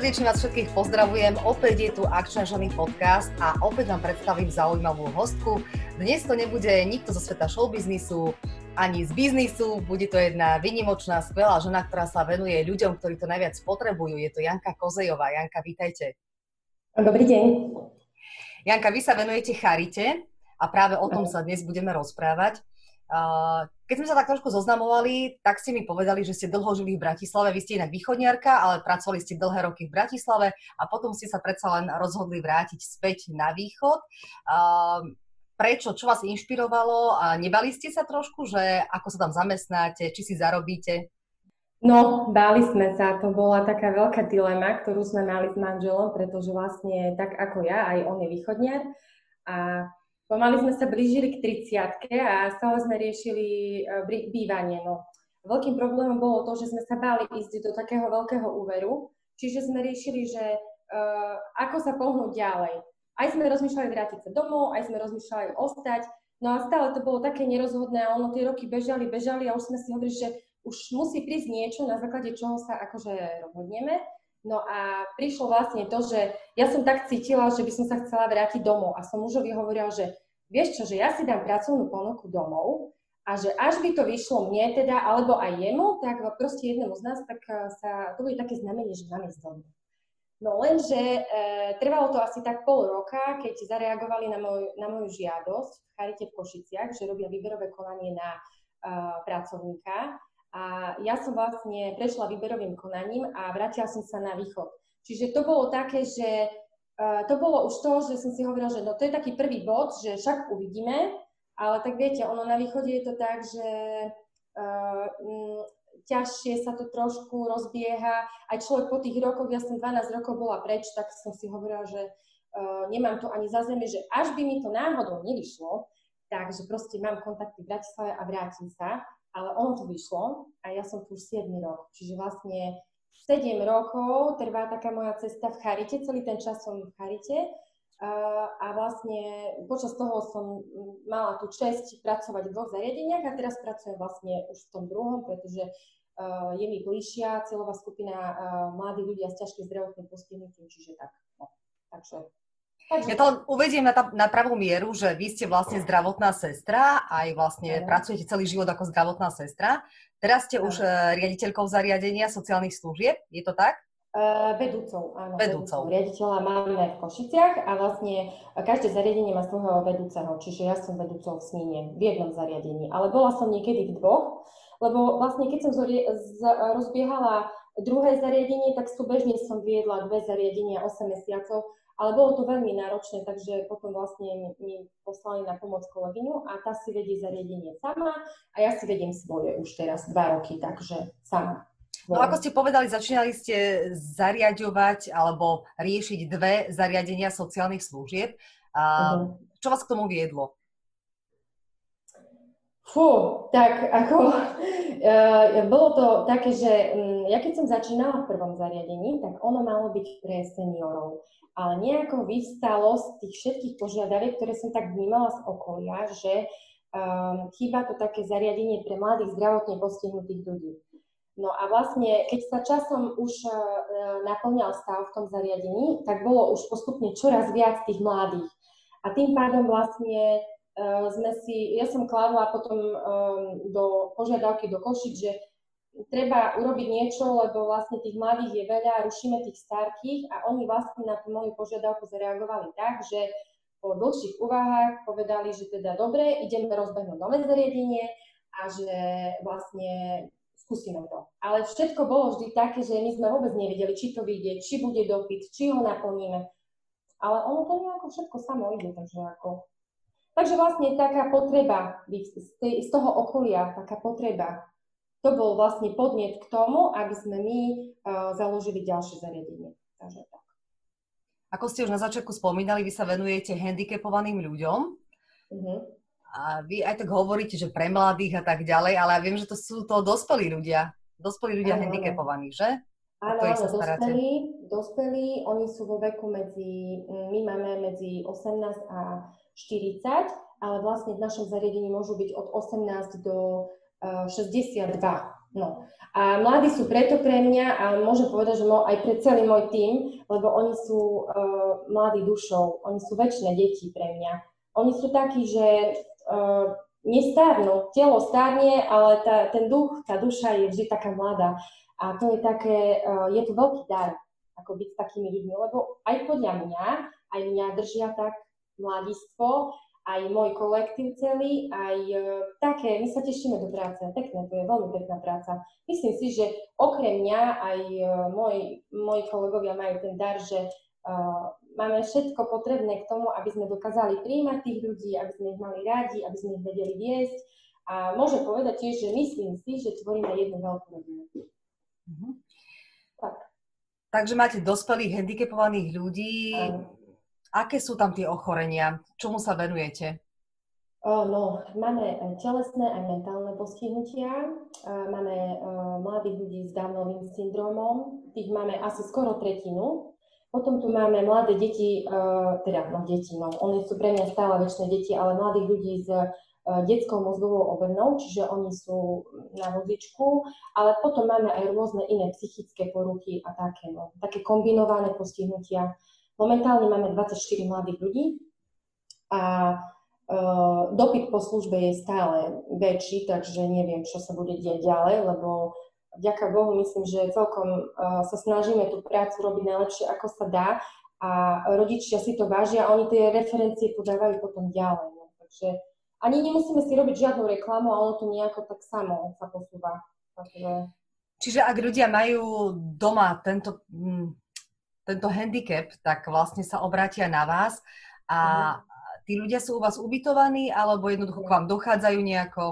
Srdečne vás všetkých pozdravujem. Opäť je tu Akčná ženy podcast a opäť vám predstavím zaujímavú hostku. Dnes to nebude nikto zo sveta showbiznisu ani z biznisu. Bude to jedna vynimočná, skvelá žena, ktorá sa venuje ľuďom, ktorí to najviac potrebujú. Je to Janka Kozejová. Janka, vítajte. Dobrý deň. Janka, vy sa venujete charite a práve o tom sa dnes budeme rozprávať. Keď sme sa tak trošku zoznamovali, tak ste mi povedali, že ste dlho žili v Bratislave. Vy ste inak východniarka, ale pracovali ste dlhé roky v Bratislave a potom ste sa predsa len rozhodli vrátiť späť na východ. Prečo? Čo vás inšpirovalo? A nebali ste sa trošku, že ako sa tam zamestnáte, či si zarobíte? No, báli sme sa. To bola taká veľká dilema, ktorú sme mali s manželom, pretože vlastne tak ako ja, aj on je východniar. A Pomaly sme sa blížili k 30 a stále sme riešili e, bývanie. No. Veľkým problémom bolo to, že sme sa báli ísť do takého veľkého úveru, čiže sme riešili, že uh, ako sa pohnúť ďalej. Aj sme rozmýšľali vrátiť sa domov, aj sme rozmýšľali ostať, no a stále to bolo také nerozhodné a ono tie roky bežali, bežali a už sme si hovorili, že už musí prísť niečo, na základe čoho sa akože rozhodneme. No a prišlo vlastne to, že ja som tak cítila, že by som sa chcela vrátiť domov a som mužovi hovorila, že vieš čo, že ja si dám pracovnú ponuku domov a že až by to vyšlo mne teda, alebo aj jemu, tak proste jednému z nás, tak eh, sa, to bude také znamenie, že mám ísť domov. No lenže e, trvalo to asi tak pol roka, keď zareagovali na, môj, na moju žiadosť v Charite v Košiciach, že robia výberové konanie na e, pracovníka a ja som vlastne prešla výberovým konaním a vrátila som sa na východ. Čiže to bolo také, že uh, to bolo už to, že som si hovorila, že no to je taký prvý bod, že však uvidíme, ale tak viete, ono na východe je to tak, že uh, ťažšie sa to trošku rozbieha. Aj človek po tých rokoch, ja som 12 rokov bola preč, tak som si hovorila, že uh, nemám to ani za zemi, že až by mi to náhodou nevyšlo, takže proste mám kontakty v Bratislave a vrátim sa ale ono to vyšlo a ja som tu už 7 rok. Čiže vlastne 7 rokov trvá taká moja cesta v Charite, celý ten čas som v Charite a vlastne počas toho som mala tú čest pracovať v dvoch zariadeniach a teraz pracujem vlastne už v tom druhom, pretože je mi bližšia cieľová skupina mladých ľudia s ťažkým zdravotným postihnutím, čiže tak. No. Takže ja to uvediem na, na pravú mieru, že vy ste vlastne zdravotná sestra, aj vlastne ano. pracujete celý život ako zdravotná sestra. Teraz ste ano. už uh, riaditeľkou zariadenia sociálnych služieb, je to tak? Uh, vedúcou, áno. Vedúcou. Riaditeľa máme v Košiciach a vlastne každé zariadenie má svojho vedúceho, čiže ja som vedúcou v Sníne, v jednom zariadení. Ale bola som niekedy v dvoch, lebo vlastne keď som zori- z- rozbiehala druhé zariadenie, tak súbežne som viedla dve zariadenia 8 mesiacov ale bolo to veľmi náročné, takže potom vlastne mi poslali na pomoc kolegyňu a tá si vedie zariadenie sama a ja si vediem svoje už teraz dva roky, takže sama. No ako ste povedali, začínali ste zariadovať alebo riešiť dve zariadenia sociálnych služieb. A uh-huh. Čo vás k tomu viedlo? Fú, tak ako, uh, bolo to také, že um, ja keď som začínala v prvom zariadení, tak ono malo byť pre seniorov ale nejako vyvstalo z tých všetkých požiadaviek, ktoré som tak vnímala z okolia, že um, chýba to také zariadenie pre mladých zdravotne postihnutých ľudí. No a vlastne, keď sa časom už uh, naplňal stav v tom zariadení, tak bolo už postupne čoraz viac tých mladých. A tým pádom vlastne uh, sme si, ja som kladla potom um, do požiadavky do Košic, že treba urobiť niečo, lebo vlastne tých mladých je veľa, rušíme tých starkých a oni vlastne na tú moju požiadavku zareagovali tak, že po dlhších úvahách povedali, že teda dobre, ideme rozbehnúť nové zariadenie a že vlastne skúsime to. Ale všetko bolo vždy také, že my sme vôbec nevedeli, či to vyjde, či bude dopyt, či ho naplníme. Ale ono to nejako všetko samo ide, takže ako... Takže vlastne taká potreba z toho okolia, taká potreba to bol vlastne podnet k tomu, aby sme my uh, založili ďalšie zariadenie. Takže tak. Ako ste už na začiatku spomínali, vy sa venujete handicapovaným ľuďom. Uh-huh. A vy aj tak hovoríte, že pre mladých a tak ďalej, ale ja viem, že to sú to dospelí ľudia. Dospelí ľudia ano, handicapovaní, že? Áno, áno, dospelí, dospelí, oni sú vo veku medzi, my máme medzi 18 a 40, ale vlastne v našom zariadení môžu byť od 18 do 62. No. A mladí sú preto pre mňa a môžem povedať, že aj pre celý môj tým, lebo oni sú uh, mladí dušou, oni sú väčšie deti pre mňa. Oni sú takí, že uh, nestárnu, telo stárne, ale tá, ten duch, tá duša je vždy taká mladá. A to je také, uh, je to veľký dar, ako byť s takými ľuďmi, lebo aj podľa mňa, aj mňa držia tak mladistvo aj môj kolektív celý, aj e, také, my sa tešíme do práce, pekné, to je veľmi pekná práca. Myslím si, že okrem mňa aj e, moji, moji kolegovia majú ten dar, že uh, máme všetko potrebné k tomu, aby sme dokázali príjmať tých ľudí, aby sme ich mali radi, aby sme ich vedeli viesť. A môžem povedať tiež, že myslím si, že tvoríme jednu veľkú rodinu. Mm-hmm. Tak. Takže máte dospelých handicapovaných ľudí, um, Aké sú tam tie ochorenia? Čomu sa venujete? No, máme telesné aj mentálne postihnutia. Máme mladých ľudí s Downovým syndromom. Tých máme asi skoro tretinu. Potom tu máme mladé deti, teda no deti, no, oni sú pre mňa stále väčšie deti, ale mladých ľudí s detskou mozgovou obrnou, čiže oni sú na vozičku, ale potom máme aj rôzne iné psychické poruchy a také, no, také kombinované postihnutia. Momentálne máme 24 mladých ľudí a uh, dopyt po službe je stále väčší, takže neviem, čo sa bude diať ďalej, lebo vďaka Bohu myslím, že celkom uh, sa snažíme tú prácu robiť najlepšie, ako sa dá a rodičia si to vážia a oni tie referencie podávajú potom ďalej. No. Takže ani nemusíme si robiť žiadnu reklamu a ono to nejako tak samo sa posúva. Takže... Čiže ak ľudia majú doma tento tento handicap, tak vlastne sa obrátia na vás a uh-huh. tí ľudia sú u vás ubytovaní alebo jednoducho k vám dochádzajú nejako?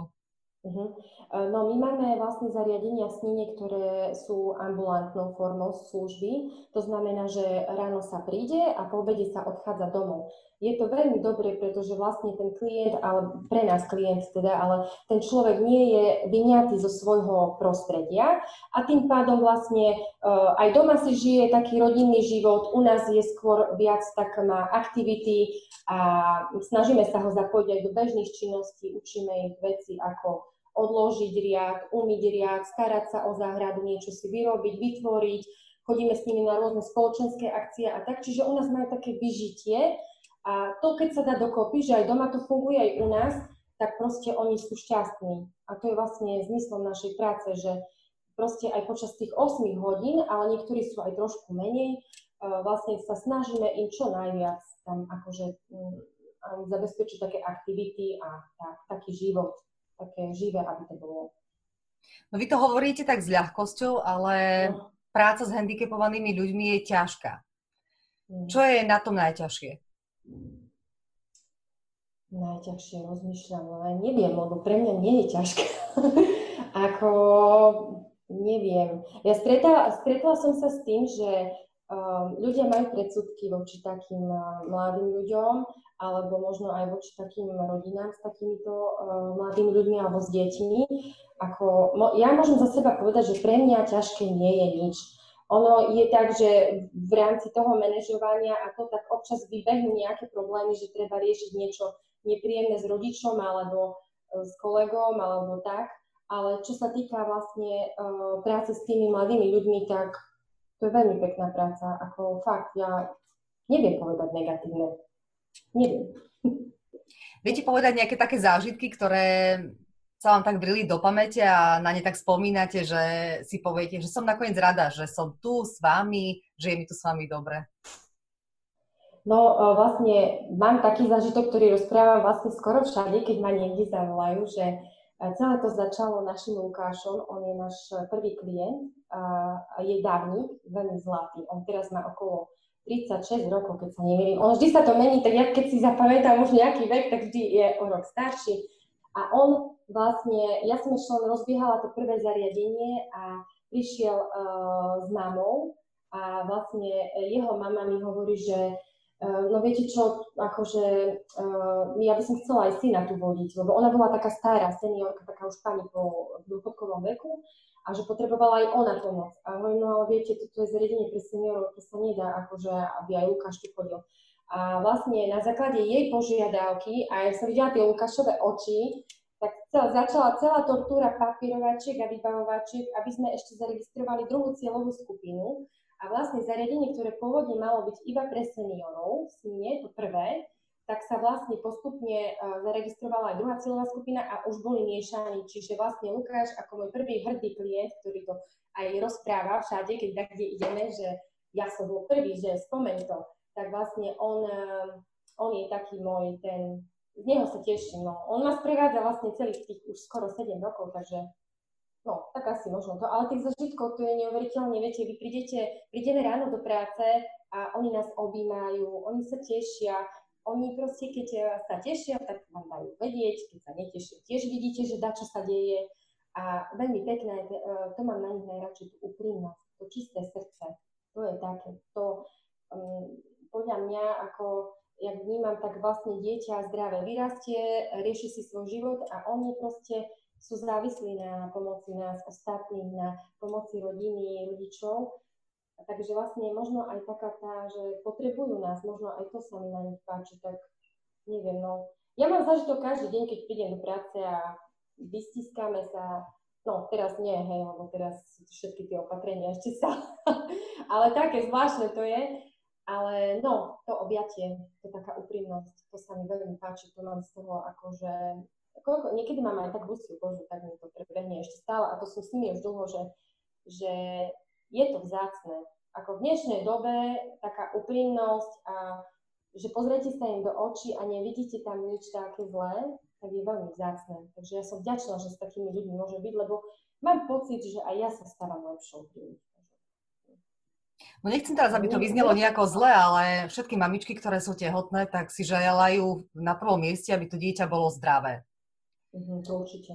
Uh-huh. No my máme vlastne zariadenia snine, ktoré sú ambulantnou formou služby. To znamená, že ráno sa príde a po obede sa odchádza domov. Je to veľmi dobré, pretože vlastne ten klient, ale pre nás klient teda, ale ten človek nie je vyňatý zo svojho prostredia a tým pádom vlastne uh, aj doma si žije taký rodinný život, u nás je skôr viac tak má aktivity a snažíme sa ho zapojiť aj do bežných činností, učíme ich veci ako odložiť riad, umyť riad, starať sa o záhradu, niečo si vyrobiť, vytvoriť, chodíme s nimi na rôzne spoločenské akcie a tak, čiže u nás majú také vyžitie, a to, keď sa dá dokopy, že aj doma to funguje aj u nás, tak proste oni sú šťastní. A to je vlastne zmyslom našej práce, že proste aj počas tých 8 hodín, ale niektorí sú aj trošku menej, e, vlastne sa snažíme im čo najviac tam akože um, zabezpečiť také aktivity a tak, taký život, také živé, aby to bolo. No vy to hovoríte tak s ľahkosťou, ale no. práca s handicapovanými ľuďmi je ťažká. Hmm. Čo je na tom najťažšie? Najťažšie rozmýšľam, ale neviem, lebo pre mňa nie je ťažké. Ako, neviem. Ja stretla, stretla som sa s tým, že ľudia majú predsudky voči takým uh, mladým ľuďom, alebo možno aj voči takým rodinám s takýmito uh, mladými ľuďmi alebo s deťmi. Ako, ja môžem za seba povedať, že pre mňa ťažké nie je nič ono je tak, že v rámci toho manažovania a to tak občas vybehnú nejaké problémy, že treba riešiť niečo nepríjemné s rodičom alebo e, s kolegom alebo tak. Ale čo sa týka vlastne práce s tými mladými ľuďmi, tak to je veľmi pekná práca. Ako fakt, ja neviem povedať negatívne. Neviem. Viete povedať nejaké také zážitky, ktoré sa vám tak vrili do pamäte a na ne tak spomínate, že si poviete, že som nakoniec rada, že som tu s vami, že je mi tu s vami dobre? No e, vlastne mám taký zážitok, ktorý rozprávam vlastne skoro všade, keď ma niekde zavolajú, že celé to začalo našim Lukášom, on je náš prvý klient, je dávnik, veľmi zlatý, on teraz má okolo 36 rokov, keď sa neviem. On vždy sa to mení, tak ja keď si zapamätám už nejaký vek, tak vždy je o rok starší. A on vlastne, ja som ešte len rozbiehala to prvé zariadenie a prišiel uh, s mamou a vlastne jeho mama mi hovorí, že no viete čo, akože uh, ja by som chcela aj syna tu vodiť, lebo ona bola taká stará seniorka, taká už pani po dôchodkovom veku a že potrebovala aj ona pomoc. A hovorím, no ale viete, toto je zariadenie pre seniorov, to sa nedá, akože aby aj Lukáš tu chodil. A vlastne na základe jej požiadavky, a ja som videla tie Lukášové oči, tak sa začala celá tortúra papírovačiek a vybavovačiek, aby sme ešte zaregistrovali druhú cieľovú skupinu. A vlastne zariadenie, ktoré pôvodne malo byť iba pre seniorov, nie to prvé, tak sa vlastne postupne uh, zaregistrovala aj druhá cieľová skupina a už boli miešaní. Čiže vlastne Lukáš ako môj prvý hrdý klient, ktorý to aj rozpráva všade, keď tak, kde ideme, že ja som bol prvý, že spomeň to, tak vlastne on, uh, on je taký môj ten z neho sa teším. No. On ma sprevádza vlastne celých tých už skoro 7 rokov, takže no, tak asi možno to. Ale tých zažitkov to je neuveriteľne, viete, vy prídete, prídeme ráno do práce a oni nás objímajú, oni sa tešia, oni proste, keď sa tešia, tak vám dajú vedieť, keď sa netešia, tiež vidíte, že čo sa deje. A veľmi pekné, e, to mám na nich najradšej, tú úprimnosť, to čisté srdce. To je také, to um, podľa mňa ako jak vnímam, tak vlastne dieťa zdravé vyrastie, rieši si svoj život a oni proste sú závislí na pomoci nás ostatných, na pomoci rodiny, rodičov. Takže vlastne možno aj taká tá, že potrebujú nás, možno aj to sa mi na nich páči, tak neviem, no. Ja mám zažitok každý deň, keď prídem do práce a vystískame sa, no teraz nie, hej, lebo teraz všetky tie opatrenia ešte sa, ale také zvláštne to je, ale no, to objatie, to taká úprimnosť, to sa mi veľmi páči, to mám z toho akože, koľko, niekedy mám aj tak hustú kožu, tak mi to prebehne ešte stále a to som s nimi už dlho, že, že je to vzácne. Ako v dnešnej dobe taká úprimnosť a že pozriete sa im do očí a nevidíte tam nič také zlé, tak je veľmi vzácne. Takže ja som vďačná, že s takými ľuďmi môže byť, lebo mám pocit, že aj ja sa stávam lepšou pri nich. No nechcem teraz, aby to vyznelo nejako zle, ale všetky mamičky, ktoré sú tehotné, tak si želajú na prvom mieste, aby to dieťa bolo zdravé. Mm, to určite.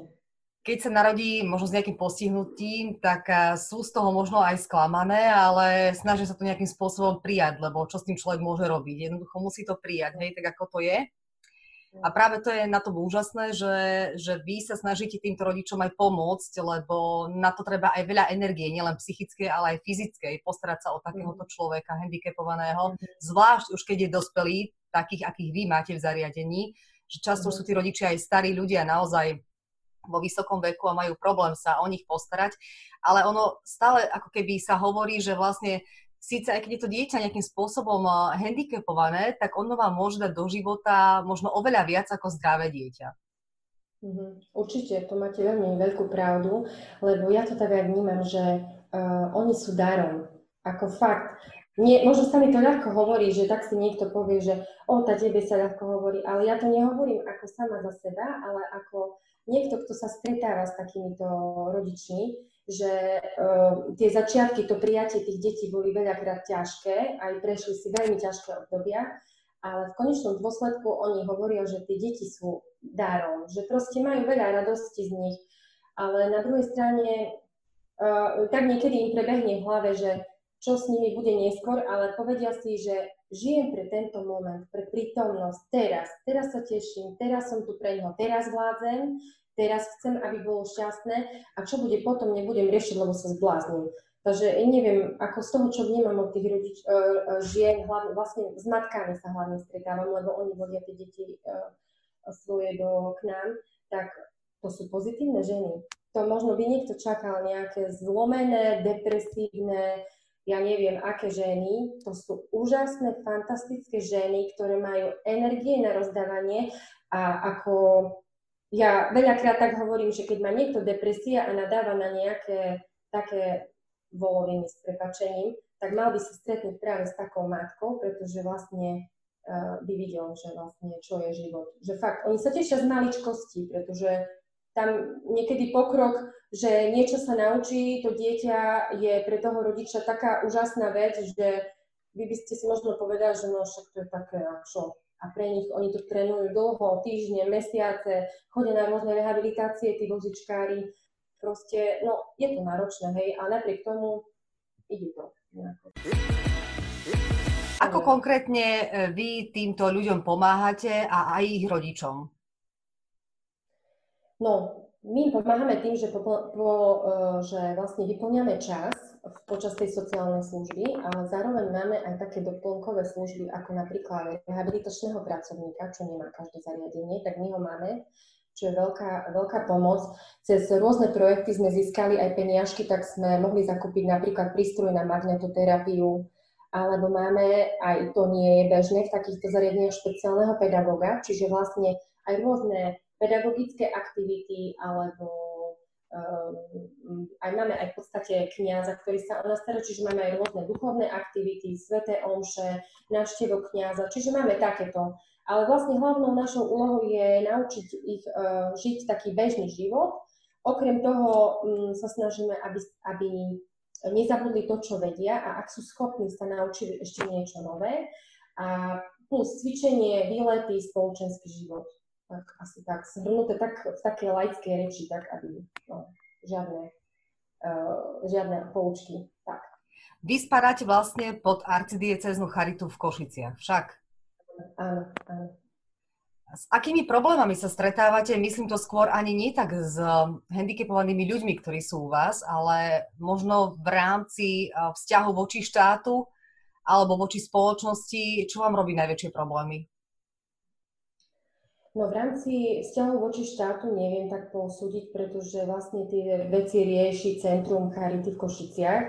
Keď sa narodí možno s nejakým postihnutím, tak eh, sú z toho možno aj sklamané, ale snažia sa to nejakým spôsobom prijať, lebo čo s tým človek môže robiť? Jednoducho musí to prijať, hej, tak ako to je. A práve to je na tom úžasné, že, že vy sa snažíte týmto rodičom aj pomôcť, lebo na to treba aj veľa energie, nielen psychické, ale aj fyzické, postarať sa o takéhoto mhm. človeka handicapovaného, mm-hmm. zvlášť už keď je dospelý, takých, akých vy máte v zariadení, že často sú tí rodičia aj starí ľudia naozaj vo vysokom veku a majú problém sa o nich postarať, ale ono stále ako keby sa hovorí, že vlastne síce aj keď je to dieťa nejakým spôsobom eh, handicapované, tak ono vám môže dať do života možno oveľa viac ako zdravé dieťa. Mm-hmm. Určite, to máte veľmi veľkú pravdu, lebo ja to tak aj vnímam, že uh, oni sú darom. Ako fakt. Nie, možno sa mi to ľahko hovorí, že tak si niekto povie, že o, tá tebe sa ľahko hovorí, ale ja to nehovorím ako sama za seba, ale ako niekto, kto sa stretáva s takýmito rodičmi, že uh, tie začiatky, to prijatie tých detí boli veľakrát ťažké, aj prešli si veľmi ťažké obdobia, ale v konečnom dôsledku oni hovoria, že tie deti sú darom, že proste majú veľa radosti z nich, ale na druhej strane uh, tak niekedy im prebehne v hlave, že čo s nimi bude neskôr, ale povedia si, že žijem pre tento moment, pre prítomnosť, teraz, teraz sa teším, teraz som tu pre neho, teraz vládzem, teraz chcem, aby bolo šťastné a čo bude potom, nebudem riešiť, lebo sa zblázním. Takže neviem, ako z toho, čo vnímam od tých rodič, uh, žien, hlavne, vlastne s matkami sa hlavne stretávam, lebo oni vodia tie deti uh, svoje do, k nám, tak to sú pozitívne ženy. To možno by niekto čakal nejaké zlomené, depresívne, ja neviem, aké ženy. To sú úžasné, fantastické ženy, ktoré majú energie na rozdávanie a ako ja veľakrát tak hovorím, že keď má niekto depresia a nadáva na nejaké také voloviny s prepačením, tak mal by sa stretnúť práve s takou matkou, pretože vlastne uh, by videl, že vlastne čo je život. Že fakt, oni sa tešia z maličkosti, pretože tam niekedy pokrok, že niečo sa naučí, to dieťa je pre toho rodiča taká úžasná vec, že vy by ste si možno povedali, že no však to je také, čo, a pre nich oni to trénujú dlho, týždne, mesiace, chodia na rôzne rehabilitácie, tí vozičkári. Proste, no, je to náročné, hej, ale napriek tomu ide to. Nejako. Ako konkrétne e, vy týmto ľuďom pomáhate a aj ich rodičom? No, my pomáhame tým, že, po, po, e, že vlastne vyplňame čas počas tej sociálnej služby, ale zároveň máme aj také doplnkové služby, ako napríklad rehabilitačného pracovníka, čo nemá každé zariadenie, tak my ho máme. čo je veľká, veľká pomoc. Cez rôzne projekty sme získali aj peniažky, tak sme mohli zakúpiť napríklad prístroj na magnetoterapiu, alebo máme, aj to nie je bežné, v takýchto zariadeniach špeciálneho pedagoga, čiže vlastne aj rôzne pedagogické aktivity alebo um, aj máme aj v podstate kniaza, ktorý sa o nás stará, čiže máme aj rôzne duchovné aktivity, sveté omše, návštevo kniaza, čiže máme takéto. Ale vlastne hlavnou našou úlohou je naučiť ich uh, žiť taký bežný život. Okrem toho um, sa snažíme, aby, aby nezabudli to, čo vedia a ak sú schopní, sa naučili ešte niečo nové. A plus cvičenie, výlety, spoločenský život tak asi tak zhrnuté tak v takej laickej reči, tak aby no, žiadne, uh, žiadne poučky. Tak. Vy spadáte vlastne pod arcidieceznú charitu v Košiciach, však? Áno, áno. S akými problémami sa stretávate? Myslím to skôr ani nie tak s handicapovanými ľuďmi, ktorí sú u vás, ale možno v rámci vzťahu voči štátu alebo voči spoločnosti, čo vám robí najväčšie problémy? No v rámci vzťahov voči štátu neviem tak posúdiť, pretože vlastne tie veci rieši Centrum Charity v Košiciach,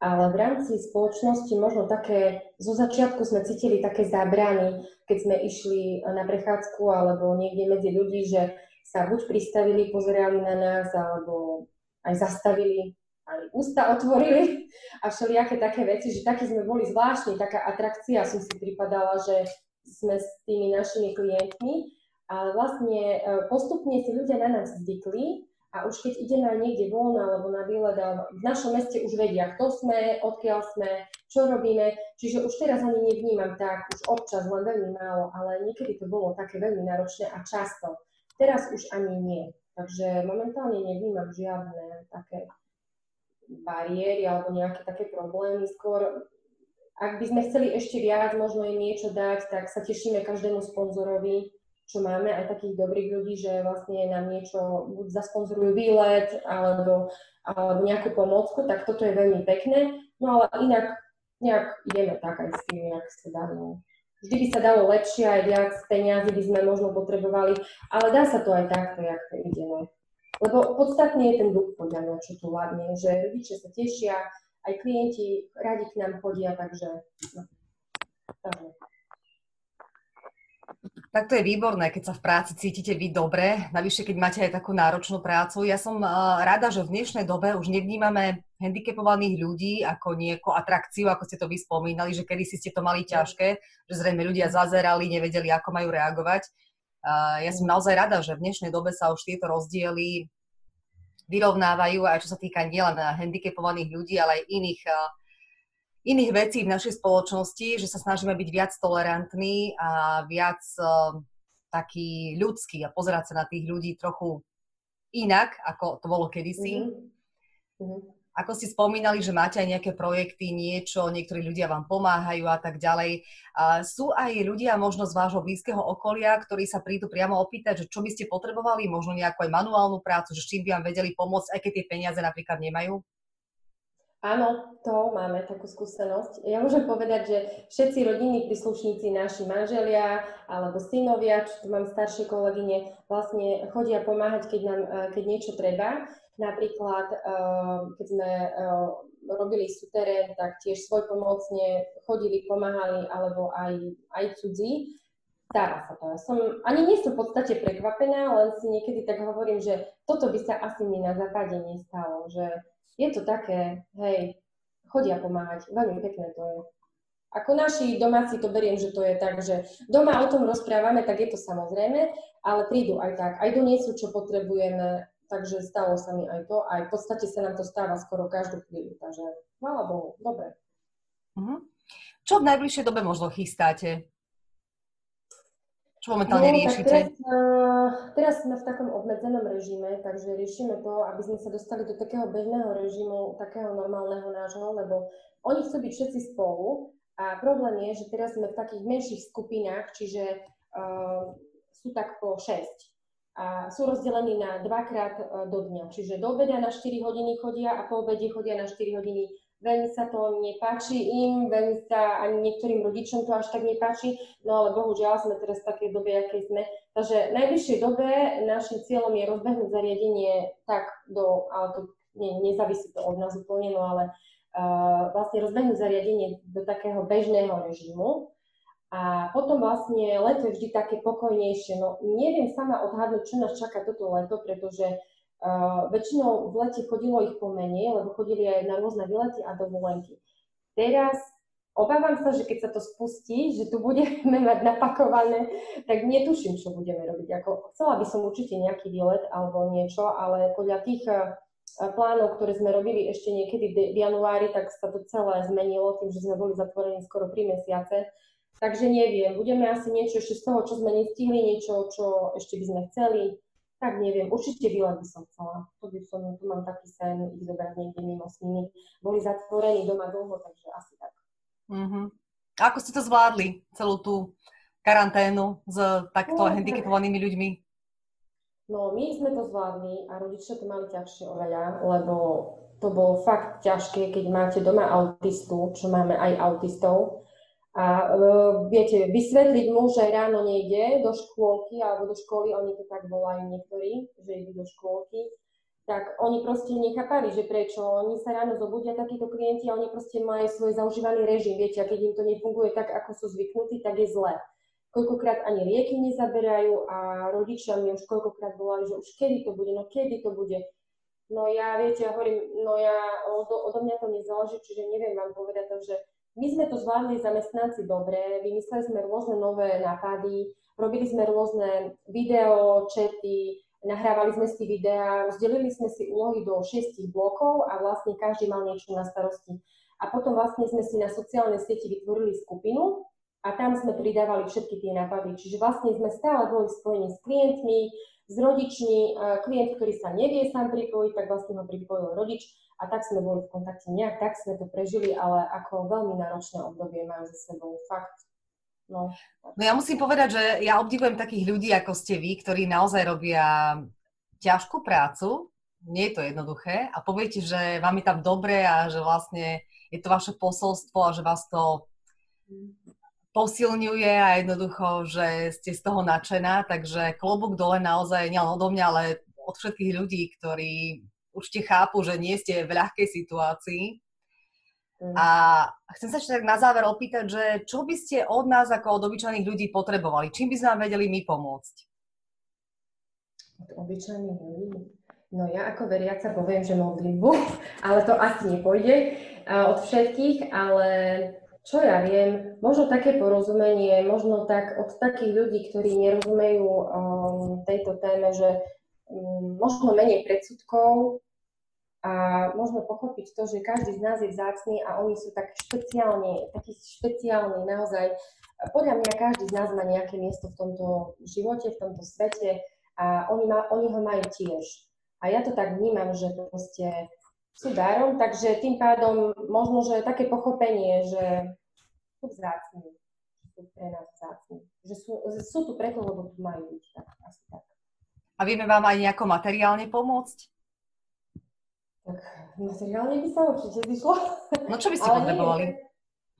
ale v rámci spoločnosti možno také, zo začiatku sme cítili také zábrany, keď sme išli na prechádzku alebo niekde medzi ľudí, že sa buď pristavili, pozerali na nás, alebo aj zastavili, aj ústa otvorili a všelijaké také veci, že takí sme boli zvláštni, taká atrakcia som si pripadala, že sme s tými našimi klientmi ale vlastne e, postupne si ľudia na nás zvykli a už keď ideme aj niekde von alebo na výlet, v našom meste už vedia, kto sme, odkiaľ sme, čo robíme, čiže už teraz ani nevnímam tak, už občas, len veľmi málo, ale niekedy to bolo také veľmi náročné a často. Teraz už ani nie. Takže momentálne nevnímam žiadne také bariéry alebo nejaké také problémy. Skôr, ak by sme chceli ešte viac, možno im niečo dať, tak sa tešíme každému sponzorovi, čo máme aj takých dobrých ľudí, že vlastne nám niečo buď zasponzorujú výlet alebo, alebo nejakú pomôcku, tak toto je veľmi pekné. No ale inak nejak ideme tak aj s tým, jak sa dá. Vždy by sa dalo lepšie, aj viac peniazy by sme možno potrebovali, ale dá sa to aj takto, jak to ide. No. Lebo podstatne je ten duch podľa mňa, čo tu vládne, že rodičia sa tešia, aj klienti radi k nám chodia, takže no. takže. Tak to je výborné, keď sa v práci cítite vy dobre, navyše keď máte aj takú náročnú prácu. Ja som rada, že v dnešnej dobe už nevnímame handicapovaných ľudí ako nejakú atrakciu, ako ste to vy spomínali, že kedy si ste to mali ťažké, že zrejme ľudia zazerali, nevedeli, ako majú reagovať. Ja som naozaj rada, že v dnešnej dobe sa už tieto rozdiely vyrovnávajú aj čo sa týka nielen handicapovaných ľudí, ale aj iných iných vecí v našej spoločnosti, že sa snažíme byť viac tolerantní a viac uh, taký ľudský a pozerať sa na tých ľudí trochu inak, ako to bolo kedysi. Mm-hmm. Ako ste spomínali, že máte aj nejaké projekty, niečo, niektorí ľudia vám pomáhajú a tak ďalej. A sú aj ľudia možno z vášho blízkeho okolia, ktorí sa prídu priamo opýtať, že čo by ste potrebovali, možno nejakú aj manuálnu prácu, že s čím by vám vedeli pomôcť, aj keď tie peniaze napríklad nemajú? Áno, to máme takú skúsenosť. Ja môžem povedať, že všetci rodinní príslušníci, naši manželia alebo synovia, čo tu mám staršie kolegyne, vlastne chodia pomáhať, keď, nám, eh, keď niečo treba. Napríklad, eh, keď sme eh, robili súterén, tak tiež svoj pomocne chodili, pomáhali, alebo aj, aj cudzí. Stará sa to. Som, ani nie som v podstate prekvapená, len si niekedy tak hovorím, že toto by sa asi mi na západe nestalo, že je to také, hej, chodia pomáhať. Veľmi pekné to je. Ako naši domáci to beriem, že to je tak, že doma o tom rozprávame, tak je to samozrejme, ale prídu aj tak, aj doniesú, čo potrebujeme, takže stalo sa mi aj to, aj v podstate sa nám to stáva skoro každú chvíľu, takže chvála Bohu, dobre. Uh-huh. Čo v najbližšej dobe možno chystáte? Čo momentálne no, riešite? Teraz, uh, teraz sme v takom obmedzenom režime, takže riešime to, aby sme sa dostali do takého bežného režimu, takého normálneho nášho, lebo oni chcú byť všetci spolu a problém je, že teraz sme v takých menších skupinách, čiže uh, sú tak po 6 a sú rozdelení na dvakrát uh, do dňa. Čiže do obeda na 4 hodiny chodia a po obede chodia na 4 hodiny veľmi sa to nepáči im, veľmi sa ani niektorým rodičom to až tak nepáči, no ale bohužiaľ sme teraz v takej dobe, akej sme. Takže v najbližšej dobe našim cieľom je rozbehnúť zariadenie tak do, ale to nie, nezávisí to od nás úplne, no ale uh, vlastne rozbehnúť zariadenie do takého bežného režimu, a potom vlastne leto je vždy také pokojnejšie. No neviem sama odhadnúť, čo nás čaká toto leto, pretože väčšinou v lete chodilo ich pomenej, lebo chodili aj na rôzne výlety a dovolenky. Teraz obávam sa, že keď sa to spustí, že tu budeme mať napakované, tak netuším, čo budeme robiť. Ako, chcela by som určite nejaký výlet alebo niečo, ale podľa tých uh, plánov, ktoré sme robili ešte niekedy v januári, tak sa to celé zmenilo tým, že sme boli zatvorení skoro 3 mesiace Takže neviem, budeme asi niečo ešte z toho, čo sme nestihli, niečo, čo ešte by sme chceli. Tak neviem, určite výlet by som chcela. To by som, tu mám taký sen, ich zobrať niekde mimo s nimi. Boli zatvorení doma dlho, takže asi tak. Mm-hmm. Ako ste to zvládli, celú tú karanténu s takto no, handicapovanými ľuďmi? No, my sme to zvládli a rodičia to mali ťažšie oveľa, lebo to bolo fakt ťažké, keď máte doma autistu, čo máme aj autistov, a uh, viete, vysvetliť mu, že ráno nejde do škôlky alebo do školy, oni to tak volajú niektorí, že idú do škôlky, tak oni proste nechápali, že prečo. Oni sa ráno zobudia takíto klienti a oni proste majú svoj zaužívaný režim. Viete, a keď im to nefunguje tak, ako sú zvyknutí, tak je zle. Koľkokrát ani lieky nezaberajú a rodičia mi už koľkokrát volali, že už kedy to bude, no kedy to bude. No ja, viete, ja hovorím, no ja, odo, odo mňa to nezáleží, čiže neviem vám povedať, že my sme to zvládli zamestnanci dobre, vymysleli sme rôzne nové nápady, robili sme rôzne video, čety, nahrávali sme si videá, rozdelili sme si úlohy do šiestich blokov a vlastne každý mal niečo na starosti. A potom vlastne sme si na sociálnej sieti vytvorili skupinu a tam sme pridávali všetky tie nápady. Čiže vlastne sme stále boli spojení s klientmi, s rodičmi. Klient, ktorý sa nevie sám pripojiť, tak vlastne ho pripojil rodič a tak sme boli v kontakte. Nejak tak sme to prežili, ale ako veľmi náročné obdobie mám za sebou. Fakt. No. no ja musím povedať, že ja obdivujem takých ľudí, ako ste vy, ktorí naozaj robia ťažkú prácu, nie je to jednoduché a poviete, že vám je tam dobre a že vlastne je to vaše posolstvo a že vás to posilňuje a jednoducho, že ste z toho nadšená, takže klobúk dole naozaj nielen odo mňa, ale od všetkých ľudí, ktorí určite chápu, že nie ste v ľahkej situácii. Mm. A chcem sa ešte tak na záver opýtať, že čo by ste od nás ako od obyčajných ľudí potrebovali? Čím by sme vám vedeli my pomôcť? Od obyčajných ľudí? No ja ako veriaca poviem, že modlitbu, ale to asi nepôjde od všetkých, ale čo ja viem, možno také porozumenie, možno tak od takých ľudí, ktorí nerozumejú um, tejto téme, že Mm, možno menej predsudkov a možno pochopiť to, že každý z nás je vzácný a oni sú tak špeciálne, taký špeciálny naozaj. Podľa mňa každý z nás má nejaké miesto v tomto živote, v tomto svete a oni, ma, oni ho majú tiež. A ja to tak vnímam, že proste sú darom, takže tým pádom možno, že také pochopenie, že sú vzácni, sú pre nás vzácni, že sú, sú tu preto, lebo tu majú byť, tak asi tak. A vieme vám aj nejako materiálne pomôcť? Tak materiálne by sa určite zišlo. No čo by ste potrebovali?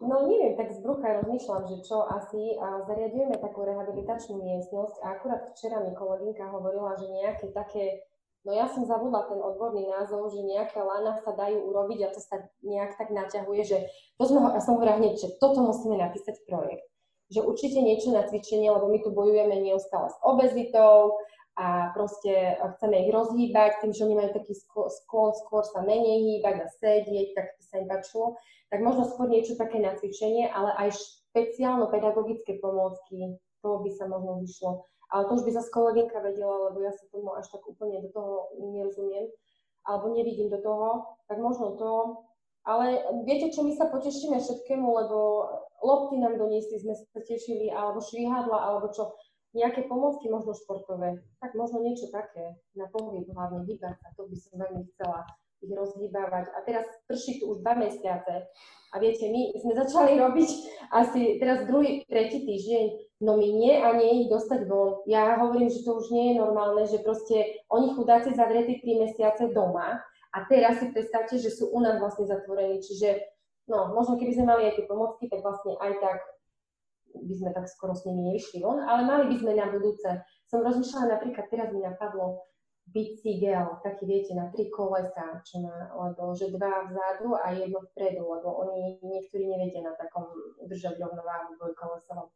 No neviem, tak z brucha rozmýšľam, že čo asi. A zariadujeme takú rehabilitačnú miestnosť a akurát včera mi kolegynka hovorila, že nejaké také, no ja som zabudla ten odborný názov, že nejaké lana sa dajú urobiť a to sa nejak tak naťahuje, že to sme, ja som hovorila hneď, že toto musíme napísať projekt. Že určite niečo na cvičenie, lebo my tu bojujeme neustále s obezitou, a proste chceme ich rozhýbať, tým, že oni majú taký sklon skôr sa menej hýbať a sedieť, tak to sa im páčilo, tak možno skôr niečo také na cvičenie, ale aj špeciálno-pedagogické pomôcky, to by sa možno vyšlo. Ale to už by zase kolegynka vedela, lebo ja sa tomu až tak úplne do toho nerozumiem, alebo nevidím do toho, tak možno to. Ale viete čo, my sa potešíme všetkému, lebo lopty nám doniesli, sme sa tešili, alebo švihadla, alebo čo. Nejaké pomocky, možno športové, tak možno niečo také. Na pohyb, hlavne hýbať sa, to by som veľmi chcela ich rozhýbávať. A teraz prší tu už dva mesiace. A viete, my sme začali robiť asi teraz druhý, tretí týždeň, no my nie a nie ich dostať von. Ja hovorím, že to už nie je normálne, že proste oni chudáci zavretí tri mesiace doma A teraz si predstavte, že sú u nás vlastne zatvorení, čiže no, možno keby sme mali aj tie pomocky, tak vlastne aj tak by sme tak skoro s nimi nevyšli von, ale mali by sme na budúce. Som rozmýšľala napríklad, teraz mi napadlo bicykel, taký viete, na tri kolesa, čo má, lebo že dva vzadu a jedno vpredu, lebo oni niektorí nevedia na takom držať rovnováhu dvojkolesovom.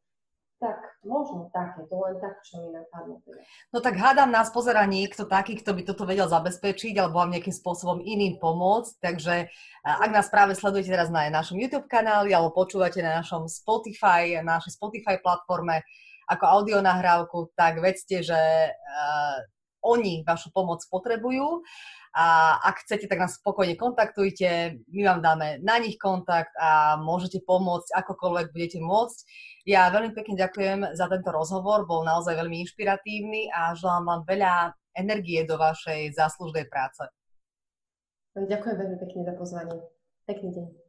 Tak, možno také, to len tak, čo mi napadlo. Teda. No tak hádam nás pozera niekto taký, kto by toto vedel zabezpečiť alebo vám nejakým spôsobom iným pomôcť. Takže ak nás práve sledujete teraz na našom YouTube kanáli alebo počúvate na našom Spotify, na našej Spotify platforme ako audio nahrávku, tak vedzte, že uh, oni vašu pomoc potrebujú a ak chcete, tak nás spokojne kontaktujte, my vám dáme na nich kontakt a môžete pomôcť akokoľvek budete môcť. Ja veľmi pekne ďakujem za tento rozhovor, bol naozaj veľmi inšpiratívny a želám vám veľa energie do vašej záslužnej práce. Ďakujem veľmi pekne za pozvanie. Pekný deň.